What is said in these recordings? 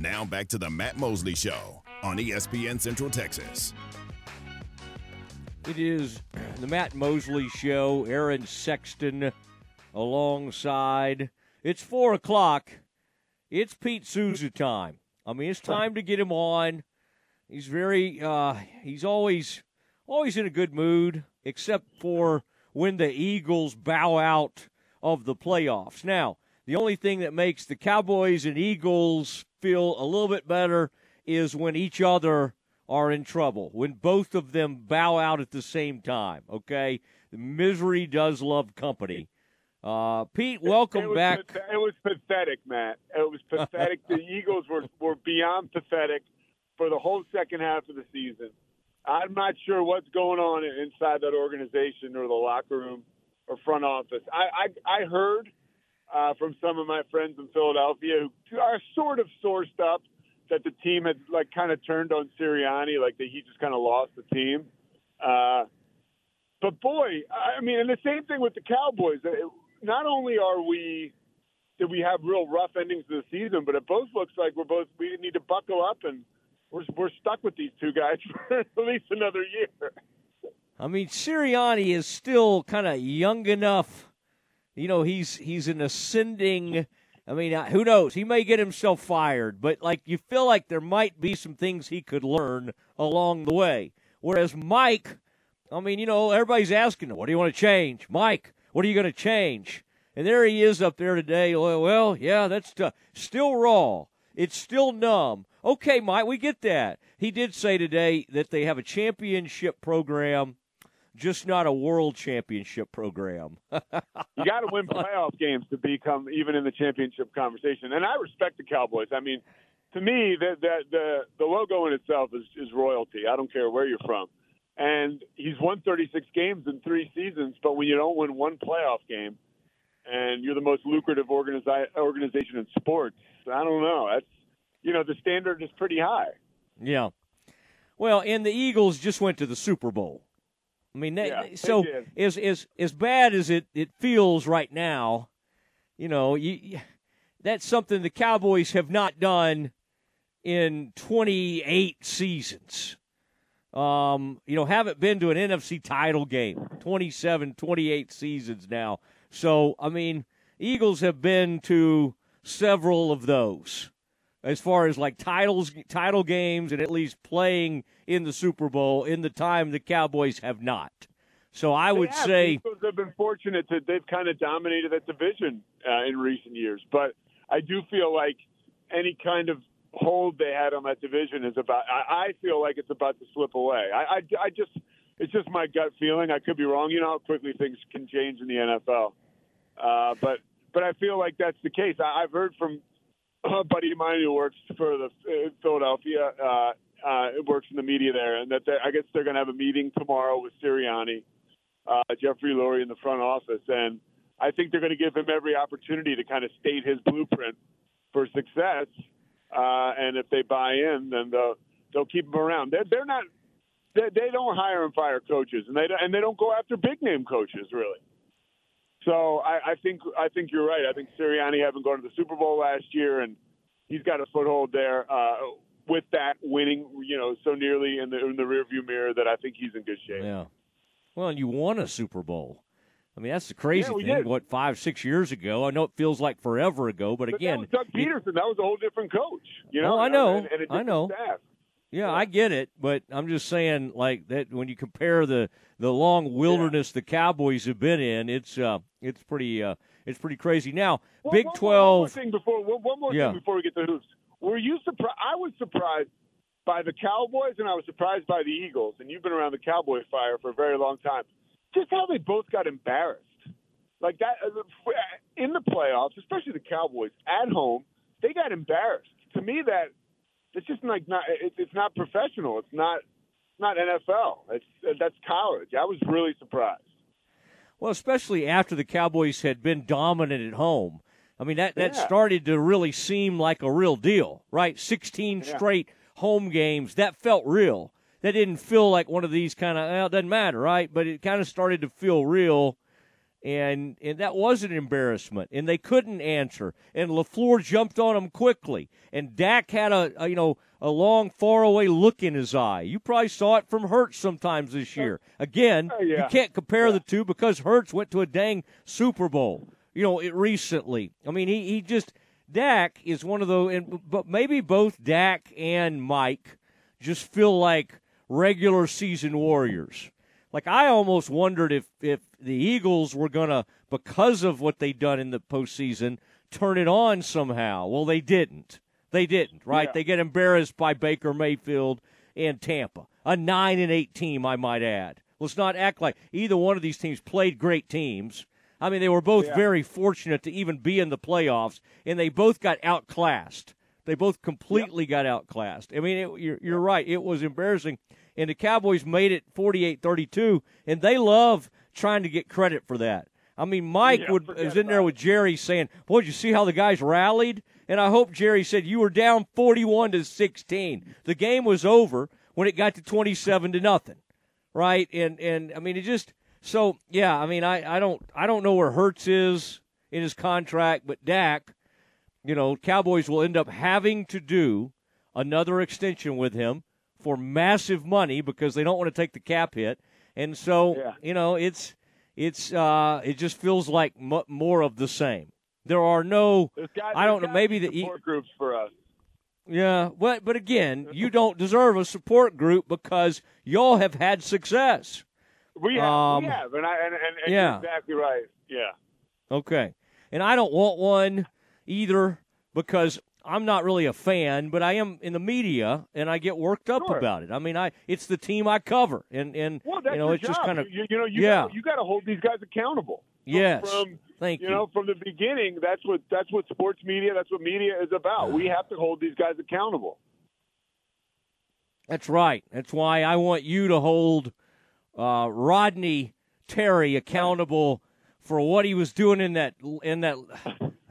Now back to the Matt Mosley Show on ESPN Central Texas. It is the Matt Mosley Show. Aaron Sexton alongside. It's four o'clock. It's Pete Sousa time. I mean, it's time to get him on. He's very. Uh, he's always always in a good mood, except for when the Eagles bow out of the playoffs. Now, the only thing that makes the Cowboys and Eagles feel a little bit better is when each other are in trouble, when both of them bow out at the same time, okay? Misery does love company. Uh, Pete, welcome it back. it was pathetic, Matt. It was pathetic. the Eagles were, were beyond pathetic for the whole second half of the season. I'm not sure what's going on inside that organization or the locker room or front office. I I, I heard uh, from some of my friends in Philadelphia who are sort of sourced up that the team had like kind of turned on Sirianni, like that he just kind of lost the team. Uh, but boy, I mean, and the same thing with the Cowboys. Not only are we did we have real rough endings to the season, but it both looks like we're both we need to buckle up and we're we're stuck with these two guys for at least another year. I mean, Sirianni is still kind of young enough. You know, he's he's an ascending I mean, who knows? He may get himself fired, but like you feel like there might be some things he could learn along the way. Whereas Mike, I mean, you know, everybody's asking him, "What do you want to change, Mike? What are you going to change?" And there he is up there today. Well, yeah, that's still raw. It's still numb. Okay, Mike, we get that. He did say today that they have a championship program just not a world championship program. you got to win playoff games to become even in the championship conversation. And I respect the Cowboys. I mean, to me, the the the, the logo in itself is, is royalty. I don't care where you're from. And he's won 36 games in three seasons, but when you don't win one playoff game, and you're the most lucrative organizi- organization in sports, I don't know. That's you know the standard is pretty high. Yeah. Well, and the Eagles just went to the Super Bowl. I mean, yeah, so as as as bad as it it feels right now, you know, you, that's something the Cowboys have not done in 28 seasons. Um, you know, haven't been to an NFC title game 27, 28 seasons now. So, I mean, Eagles have been to several of those as far as like titles, title games, and at least playing in the Super Bowl in the time the Cowboys have not. So I would say have been fortunate that they've kind of dominated that division uh, in recent years. But I do feel like any kind of hold they had on that division is about. I, I feel like it's about to slip away. I, I, I just it's just my gut feeling. I could be wrong. You know how quickly things can change in the NFL. Uh, but but I feel like that's the case. I, I've heard from a buddy of mine who works for the uh, Philadelphia, uh, uh, works in the media there, and that I guess they're going to have a meeting tomorrow with Sirianni, uh, Jeffrey Lurie in the front office, and I think they're going to give him every opportunity to kind of state his blueprint for success. Uh, and if they buy in, then they'll they'll keep him around. They're they're not they, they don't hire and fire coaches, and they don't, and they don't go after big name coaches really. So I, I think I think you're right. I think Sirianni having gone to the Super Bowl last year, and he's got a foothold there. Uh, with that winning, you know, so nearly in the in the rearview mirror that I think he's in good shape. Yeah. Well, and you won a Super Bowl. I mean, that's the crazy yeah, thing. What five, six years ago? I know it feels like forever ago, but, but again, Doug Pederson. That was a whole different coach. You know, oh, I know, and, and I know. Staff. Yeah, I get it, but I'm just saying, like that when you compare the the long wilderness yeah. the Cowboys have been in, it's uh, it's pretty uh, it's pretty crazy. Now, well, Big one Twelve. One more thing before one, more yeah. thing before we get to hoops. Were you surprised? I was surprised by the Cowboys, and I was surprised by the Eagles. And you've been around the Cowboy fire for a very long time. Just how they both got embarrassed, like that uh, in the playoffs, especially the Cowboys at home. They got embarrassed. To me, that it's just like not it's not professional. It's not not NFL. It's that's college. I was really surprised. Well, especially after the Cowboys had been dominant at home. I mean that that yeah. started to really seem like a real deal, right? 16 yeah. straight home games. That felt real. That didn't feel like one of these kind of well, it doesn't matter, right? But it kind of started to feel real. And and that was an embarrassment, and they couldn't answer. And LaFleur jumped on them quickly, and Dak had a, a you know a long, faraway look in his eye. You probably saw it from Hurts sometimes this year. Again, uh, yeah. you can't compare yeah. the two because Hurts went to a dang Super Bowl. You know, it recently. I mean, he he just Dak is one of those, and but maybe both Dak and Mike just feel like regular season warriors. Like I almost wondered if if the Eagles were gonna, because of what they done in the postseason, turn it on somehow. Well, they didn't. They didn't. Right? Yeah. They get embarrassed by Baker Mayfield and Tampa, a nine and eight team, I might add. Let's not act like either one of these teams played great teams. I mean, they were both Yeah. very fortunate to even be in the playoffs, and they both got outclassed. They both completely got outclassed. I mean, it, you're, you're right. It was embarrassing. And the Cowboys made it 48 32, and they love trying to get credit for that. I mean, Mike Yeah, would, was in there with Jerry saying, Boy, did you see how the guys rallied? And I hope Jerry said, You were down 41 to 16. The game was over when it got to 27 to nothing right? And and I mean it just so yeah. I mean I, I don't I don't know where Hurts is in his contract, but Dak, you know, Cowboys will end up having to do another extension with him for massive money because they don't want to take the cap hit, and so Yeah. you know it's it's uh it just feels like m- more of the same. There are no got- I don't know, maybe be the E- support groups for us. yeah, but but again, you don't deserve a support group because y'all have had success. We have, Um, we have, and I and, and, and yeah. you're exactly right. Yeah. Okay. And I don't want one either because I'm not really a fan, but I am in the media and I get worked up Sure. about it. I mean, I it's the team I cover and and Well, that's you know, it's job. just kind of you, you know you yeah. gotta, you got to hold these guys accountable. Yes. From Thank you you. know from the beginning, that's what that's what sports media, that's what media is about. We have to hold these guys accountable. That's right. That's why I want you to hold uh, Rodney Terry accountable for what he was doing in that in that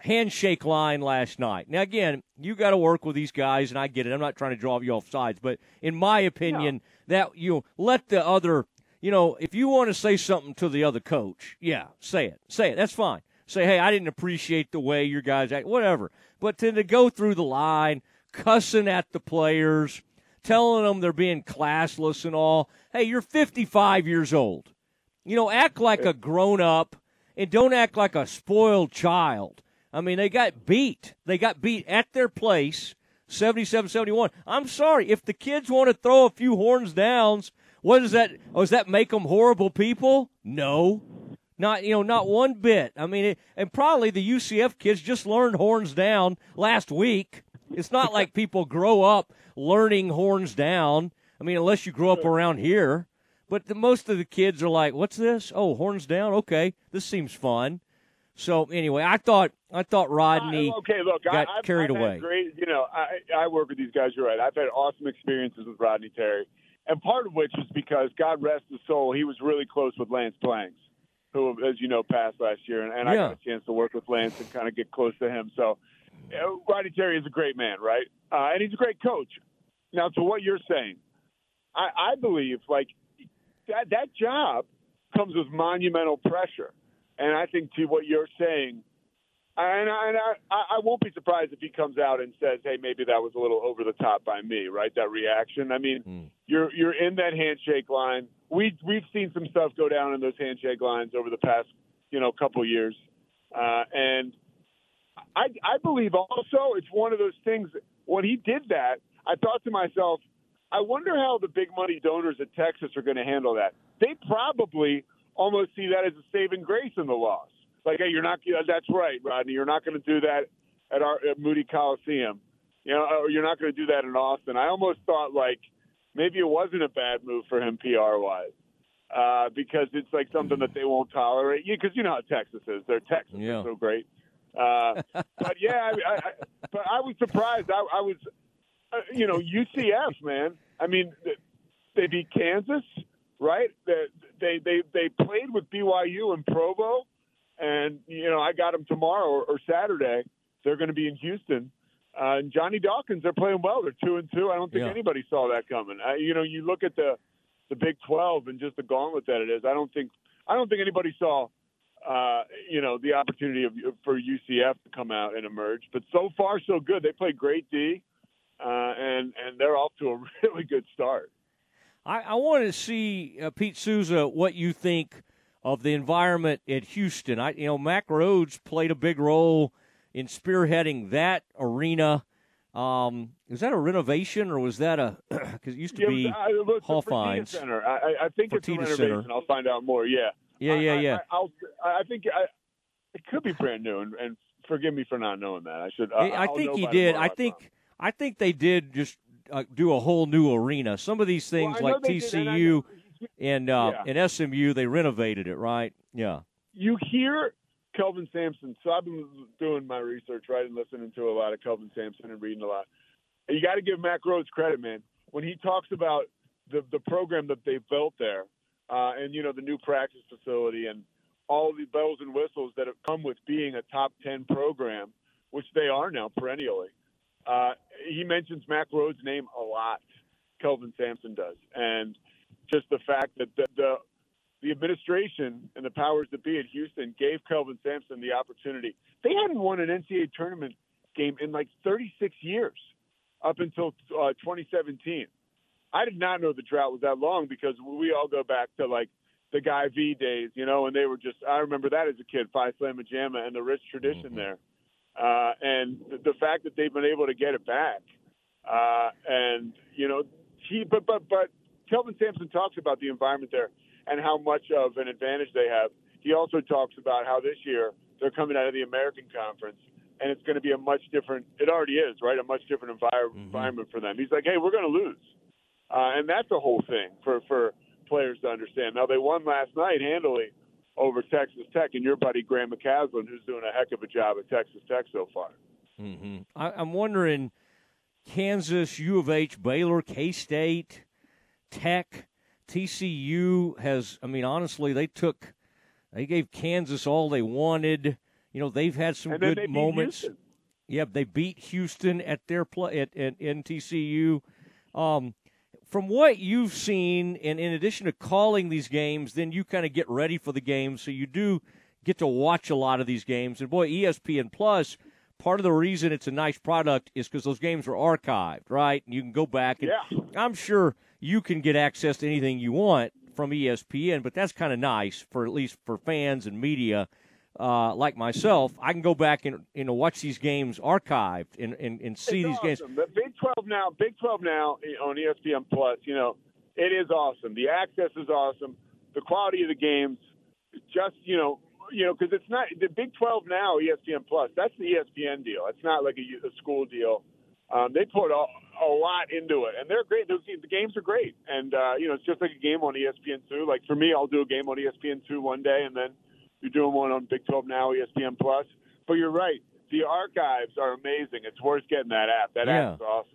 handshake line last night. Now, again, you got to work with these guys, and I get it. I'm not trying to draw you off sides, but in my opinion, that you let the other, you know, if you want to say something to the other coach, yeah, say it, say it. That's fine. Say, hey, I didn't appreciate the way your guys act, whatever. But then to go through the line, cussing at the players, telling them they're being classless and all. Hey, you're 55 years old. You know, act like a grown up and don't act like a spoiled child. I mean, they got beat. They got beat at their place, 77 71. I'm sorry. If the kids want to throw a few horns downs, what does that, oh, does that make them horrible people? No. Not, you know, not one bit. I mean, it, and probably the UCF kids just learned horns down last week. It's not like people grow up learning horns down. I mean, unless you grow up around here. But the, most of the kids are like, "What's this? Oh, horns down. Okay, this seems fun." So anyway, I thought I thought Rodney. I- okay, look, got I, I've, carried I've away. Great, you know, I, I work with these guys. You're right. I've had awesome experiences with Rodney Terry, and part of which is because God rest his soul, he was really close with Lance Blanks, who, as you know, passed last year, and, and I Yeah. got a chance to work with Lance and kind of get close to him. So, know, Rodney Terry is a great man, right? Uh, and he's a great coach. Now, to what you're saying, I, I believe like that that job comes with monumental pressure, and I think to what you're saying, and, I, and I, I won't be surprised if he comes out and says, "Hey, maybe that was a little over the top by me." Right? That reaction. I mean, Mm. you're you're in that handshake line. We we've seen some stuff go down in those handshake lines over the past you know couple years, uh, and I I believe also it's one of those things. When he did that, I thought to myself, I wonder how the big money donors at Texas are going to handle that. They probably almost see that as a saving grace in the loss. Like, hey, you're not. That's right, Rodney. You're not going to do that at our at Moody Coliseum. You know, or you're not going to do that in Austin. I almost thought like maybe it wasn't a bad move for him PR wise. Uh, because it's like something that they won't tolerate. Yeah, because you know how Texas is. They're Texas. Yeah. They're so great. Uh, but yeah, I, I, but I was surprised. I, I was, uh, you know, UCF man. I mean, they beat Kansas, right? They they they, they played with BYU and Provo, and you know I got them tomorrow or, or Saturday. They're going to be in Houston. Uh, and Johnny Dawkins, they're playing well. They're two and two. I don't think Yeah. anybody saw that coming. Uh, you know, you look at the the Big Twelve and just the gauntlet that it is. I don't think I don't think anybody saw uh, you know, the opportunity of, for UCF to come out and emerge. But so far, so good. They play great D, uh, and and they're off to a really good start. I, I want to see uh, Pete Sousa what you think of the environment at Houston. I, you know, Mack Rhoades played a big role in spearheading that arena. Um, is that a renovation or was that a? Because it used to yeah, be uh, Hofheinz. Center. I, I think Fertitta it's a renovation. Center. I'll find out more. Yeah. Yeah, yeah, I, yeah. I, I'll, I think I, it could be brand new, and, and forgive me for not knowing that. I should. I, I think he did. I think. I think they did just uh, do a whole new arena. Some of these things, Well, like did, and TCU and uh, Yeah. and SMU, they renovated it, right? Yeah. you hear Kelvin Sampson. So I've been doing my research, right, and listening to a lot of Kelvin Sampson and reading a lot. And you got to give Mack Rhoades credit, man. When he talks about the the program that they built there, uh, and you know the new practice facility and all the bells and whistles that have come with being a top ten program, which they are now perennially. Uh, he mentions Mack Rhoades' name a lot. Kelvin Sampson does, and just the fact that the, the the administration and the powers that be at Houston gave Kelvin Sampson the opportunity. They hadn't won an NCAA tournament game in like 36 years up until uh, 2017. I did not know the drought was that long because we all go back to like the Guy V days, you know, and they were just, I remember that as a kid, Phi Slama Jama and the rich tradition there. Uh, and the, the fact that they've been able to get it back. Uh, and, you know, he, but, but, but Kelvin Sampson talks about the environment there and how much of an advantage they have. He also talks about how this year they're coming out of the American Conference, and it's going to be a much different. It already is, right? A much different envir- environment for them. He's like, hey, we're going to lose, uh, and that's a whole thing for for players to understand. Now they won last night handily over Texas Tech, and your buddy Grant McCasland, who's doing a heck of a job at Texas Tech so far. hmm I, I'm wondering, Kansas, U of H, Baylor, K State, Tech, TCU has. I mean, honestly, they took, they gave Kansas all they wanted. You know, they've had some and good moments. Houston. Yep, they beat Houston at their play at, at in TCU. Um, from what you've seen, and in addition to calling these games, then you kind of get ready for the games, so you do get to watch a lot of these games. And boy, ESPN Plus, part of the reason it's a nice product is because those games are archived, right? And you can go back, and Yeah. I'm sure you can get access to anything you want from ESPN, but that's kind of nice for at least for fans and media uh, like myself. I can go back and you know watch these games archived and, and, and see It's these games. The Big 12 now, Big 12 now on ESPN Plus, you know, it is awesome. The access is awesome. The quality of the games, just you know, you know, because it's not the Big 12 now ESPN Plus. That's the ESPN deal. It's not like a, a school deal. Um, they put a, a lot into it, and they're great. Those, the games are great, and uh, you know, it's just like a game on ESPN two. Like for me, I'll do a game on ESPN two one day, and then you're doing one on Big 12 now, ESPN Plus. But you're right. The archives are amazing. It's worth getting that app. That Yeah. app is awesome.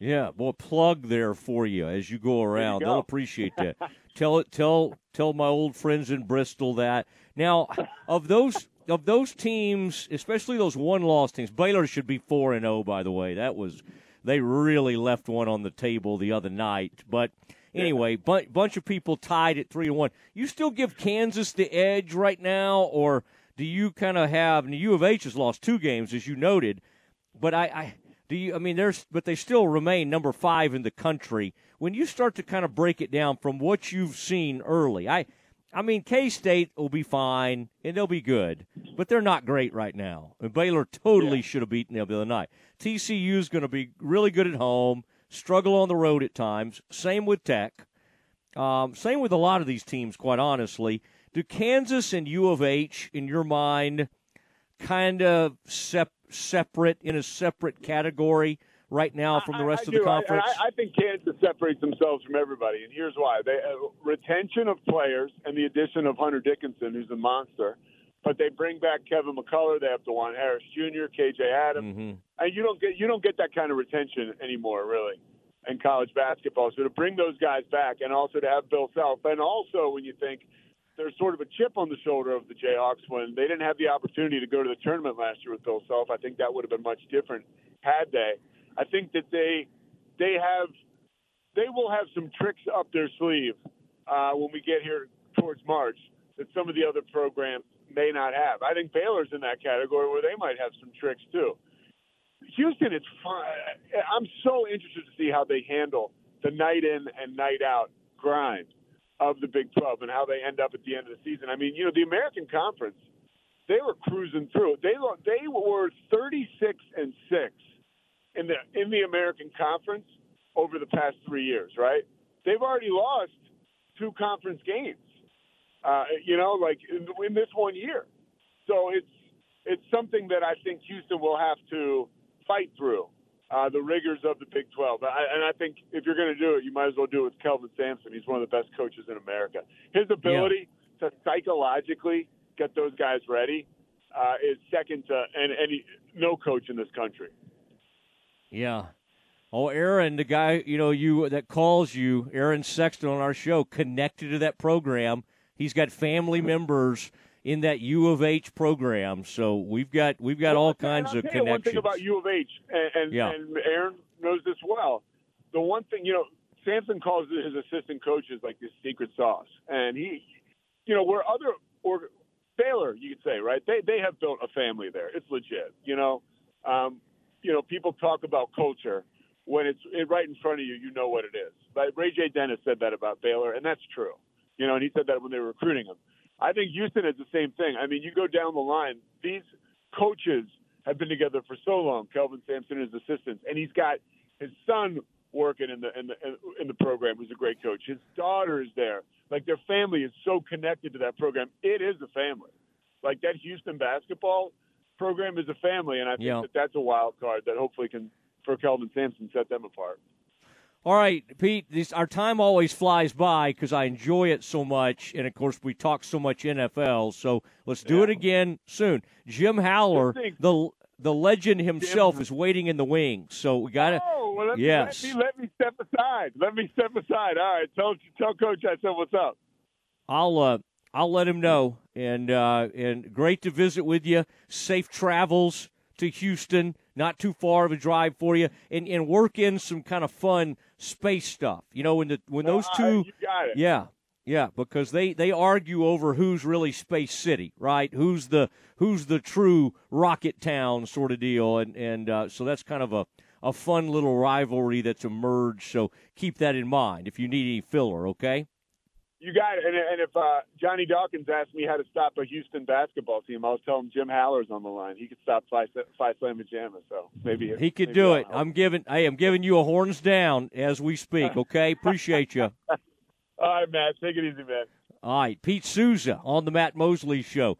Yeah, well, plug there for you as you go around. go. They'll appreciate that. tell it, tell tell my old friends in Bristol that. Now, of those of those teams, especially those one loss teams, Baylor should be four and zero. By the way, that was they really left one on the table the other night. But anyway, bu- bunch of people tied at three to one. You still give Kansas the edge right now, or do you kind of have? And the U of H has lost two games, as you noted. But I, I do you? I mean, there's, but they still remain number five in the country. When you start to kind of break it down from what you've seen early, I, I mean, K State will be fine and they'll be good, but they're not great right now. And Baylor totally should have beaten them the other night. TCU is going to be really good at home, struggle on the road at times. Same with Tech. Um, same with a lot of these teams, quite honestly. Do Kansas and U of H, in your mind, kind of sep- separate in a separate category right now from the rest I of the do. Conference? I, I think Kansas separates themselves from everybody, and here's why: they uh, retention of players and the addition of Hunter Dickinson, who's a monster. But they bring back Kevin McCullar. They have Dajuan Harris Jr., KJ Adams, Mhm. and you don't get you don't get that kind of retention anymore, really, in college basketball. So to bring those guys back, and also to have Bill Self, and also when you think there's sort of a chip on the shoulder of the Jayhawks when they didn't have the opportunity to go to the tournament last year with Bill Self. I think that would have been much different had they. I think that they they have they will have some tricks up their sleeve uh, when we get here towards March that some of the other programs may not have. I think Baylor's in that category where they might have some tricks too. Houston, it's. I'm so interested to see how they handle the night in and night out grind of the Big 12 and how they end up at the end of the season. I mean, you know, the American Conference, they were cruising through. They they were 36 and six in the in the American Conference over the past three years, right? They've already lost two conference games. Uh, you know, like in, this one year. So it's it's something that I think Houston will have to fight through uh, the rigors of the Big 12. I, and I think if you're going to do it, you might as well do it with Kelvin Sampson. He's one of the best coaches in America. His ability yeah. to psychologically get those guys ready uh, is second to any, any no coach in this country. Yeah. Oh, Aaron, the guy you know you that calls you, Aaron Sexton on our show, connected to that program. He's got family members in that U of H program. So we've got we've got well, all kinds of connections. one thing about U of H, and, and, yeah. and Aaron knows this well. The one thing you know, Sampson calls his assistant coaches like this secret sauce, and he, you know, where other or Baylor, you could say, right? They they have built a family there. It's legit. You know, um, you know, people talk about culture when it's right in front of you. You know what it is. But RayJ Dennis said that about Baylor, and that's true. You know, and he said that when they were recruiting him. I think Houston is the same thing. I mean, you go down the line, these coaches have been together for so long. Kelvin Sampson and his assistants, and he's got his son working in the in the in the program, who's a great coach. His daughter is there. Like their family is so connected to that program. It is a family. Like that Houston basketball program is a family, and I think yeah. that that's a wild card that hopefully can for Kelvin Sampson set them apart. All right, Pete, this, our time always flies by because I enjoy it so much. And of course, we talk so much NFL. So let's do yeah. it again soon. Jim Haller, the the legend himself, Jim. is waiting in the wings. So we got to. Oh, well, let yes. Me, let, me, let me step aside. Let me step aside. All right, tell tell Coach I said what's up. I'll uh, I'll let him know. And uh, and great to visit with you. Safe travels to Houston. Not too far of a drive for you, and and work in some kind of fun space stuff. You know, when the when those two, yeah, yeah, because they they argue over who's really Space City, right? Who's the who's the true rocket town sort of deal, and and uh, so that's kind of a a fun little rivalry that's emerged. So keep that in mind if you need any filler. Okay. You got it. And, and if uh, Johnny Dawkins asked me how to stop a Houston basketball team, I was telling him Jim Haller's on the line. He could stop Phi Slama Jama, so maybe he could maybe do it. I'm giving. Hey, I'm giving you a horns down as we speak. Okay, appreciate you. All right, Matt. Take it easy, man. All right, Pete Sousa on the Matt Mosley Show.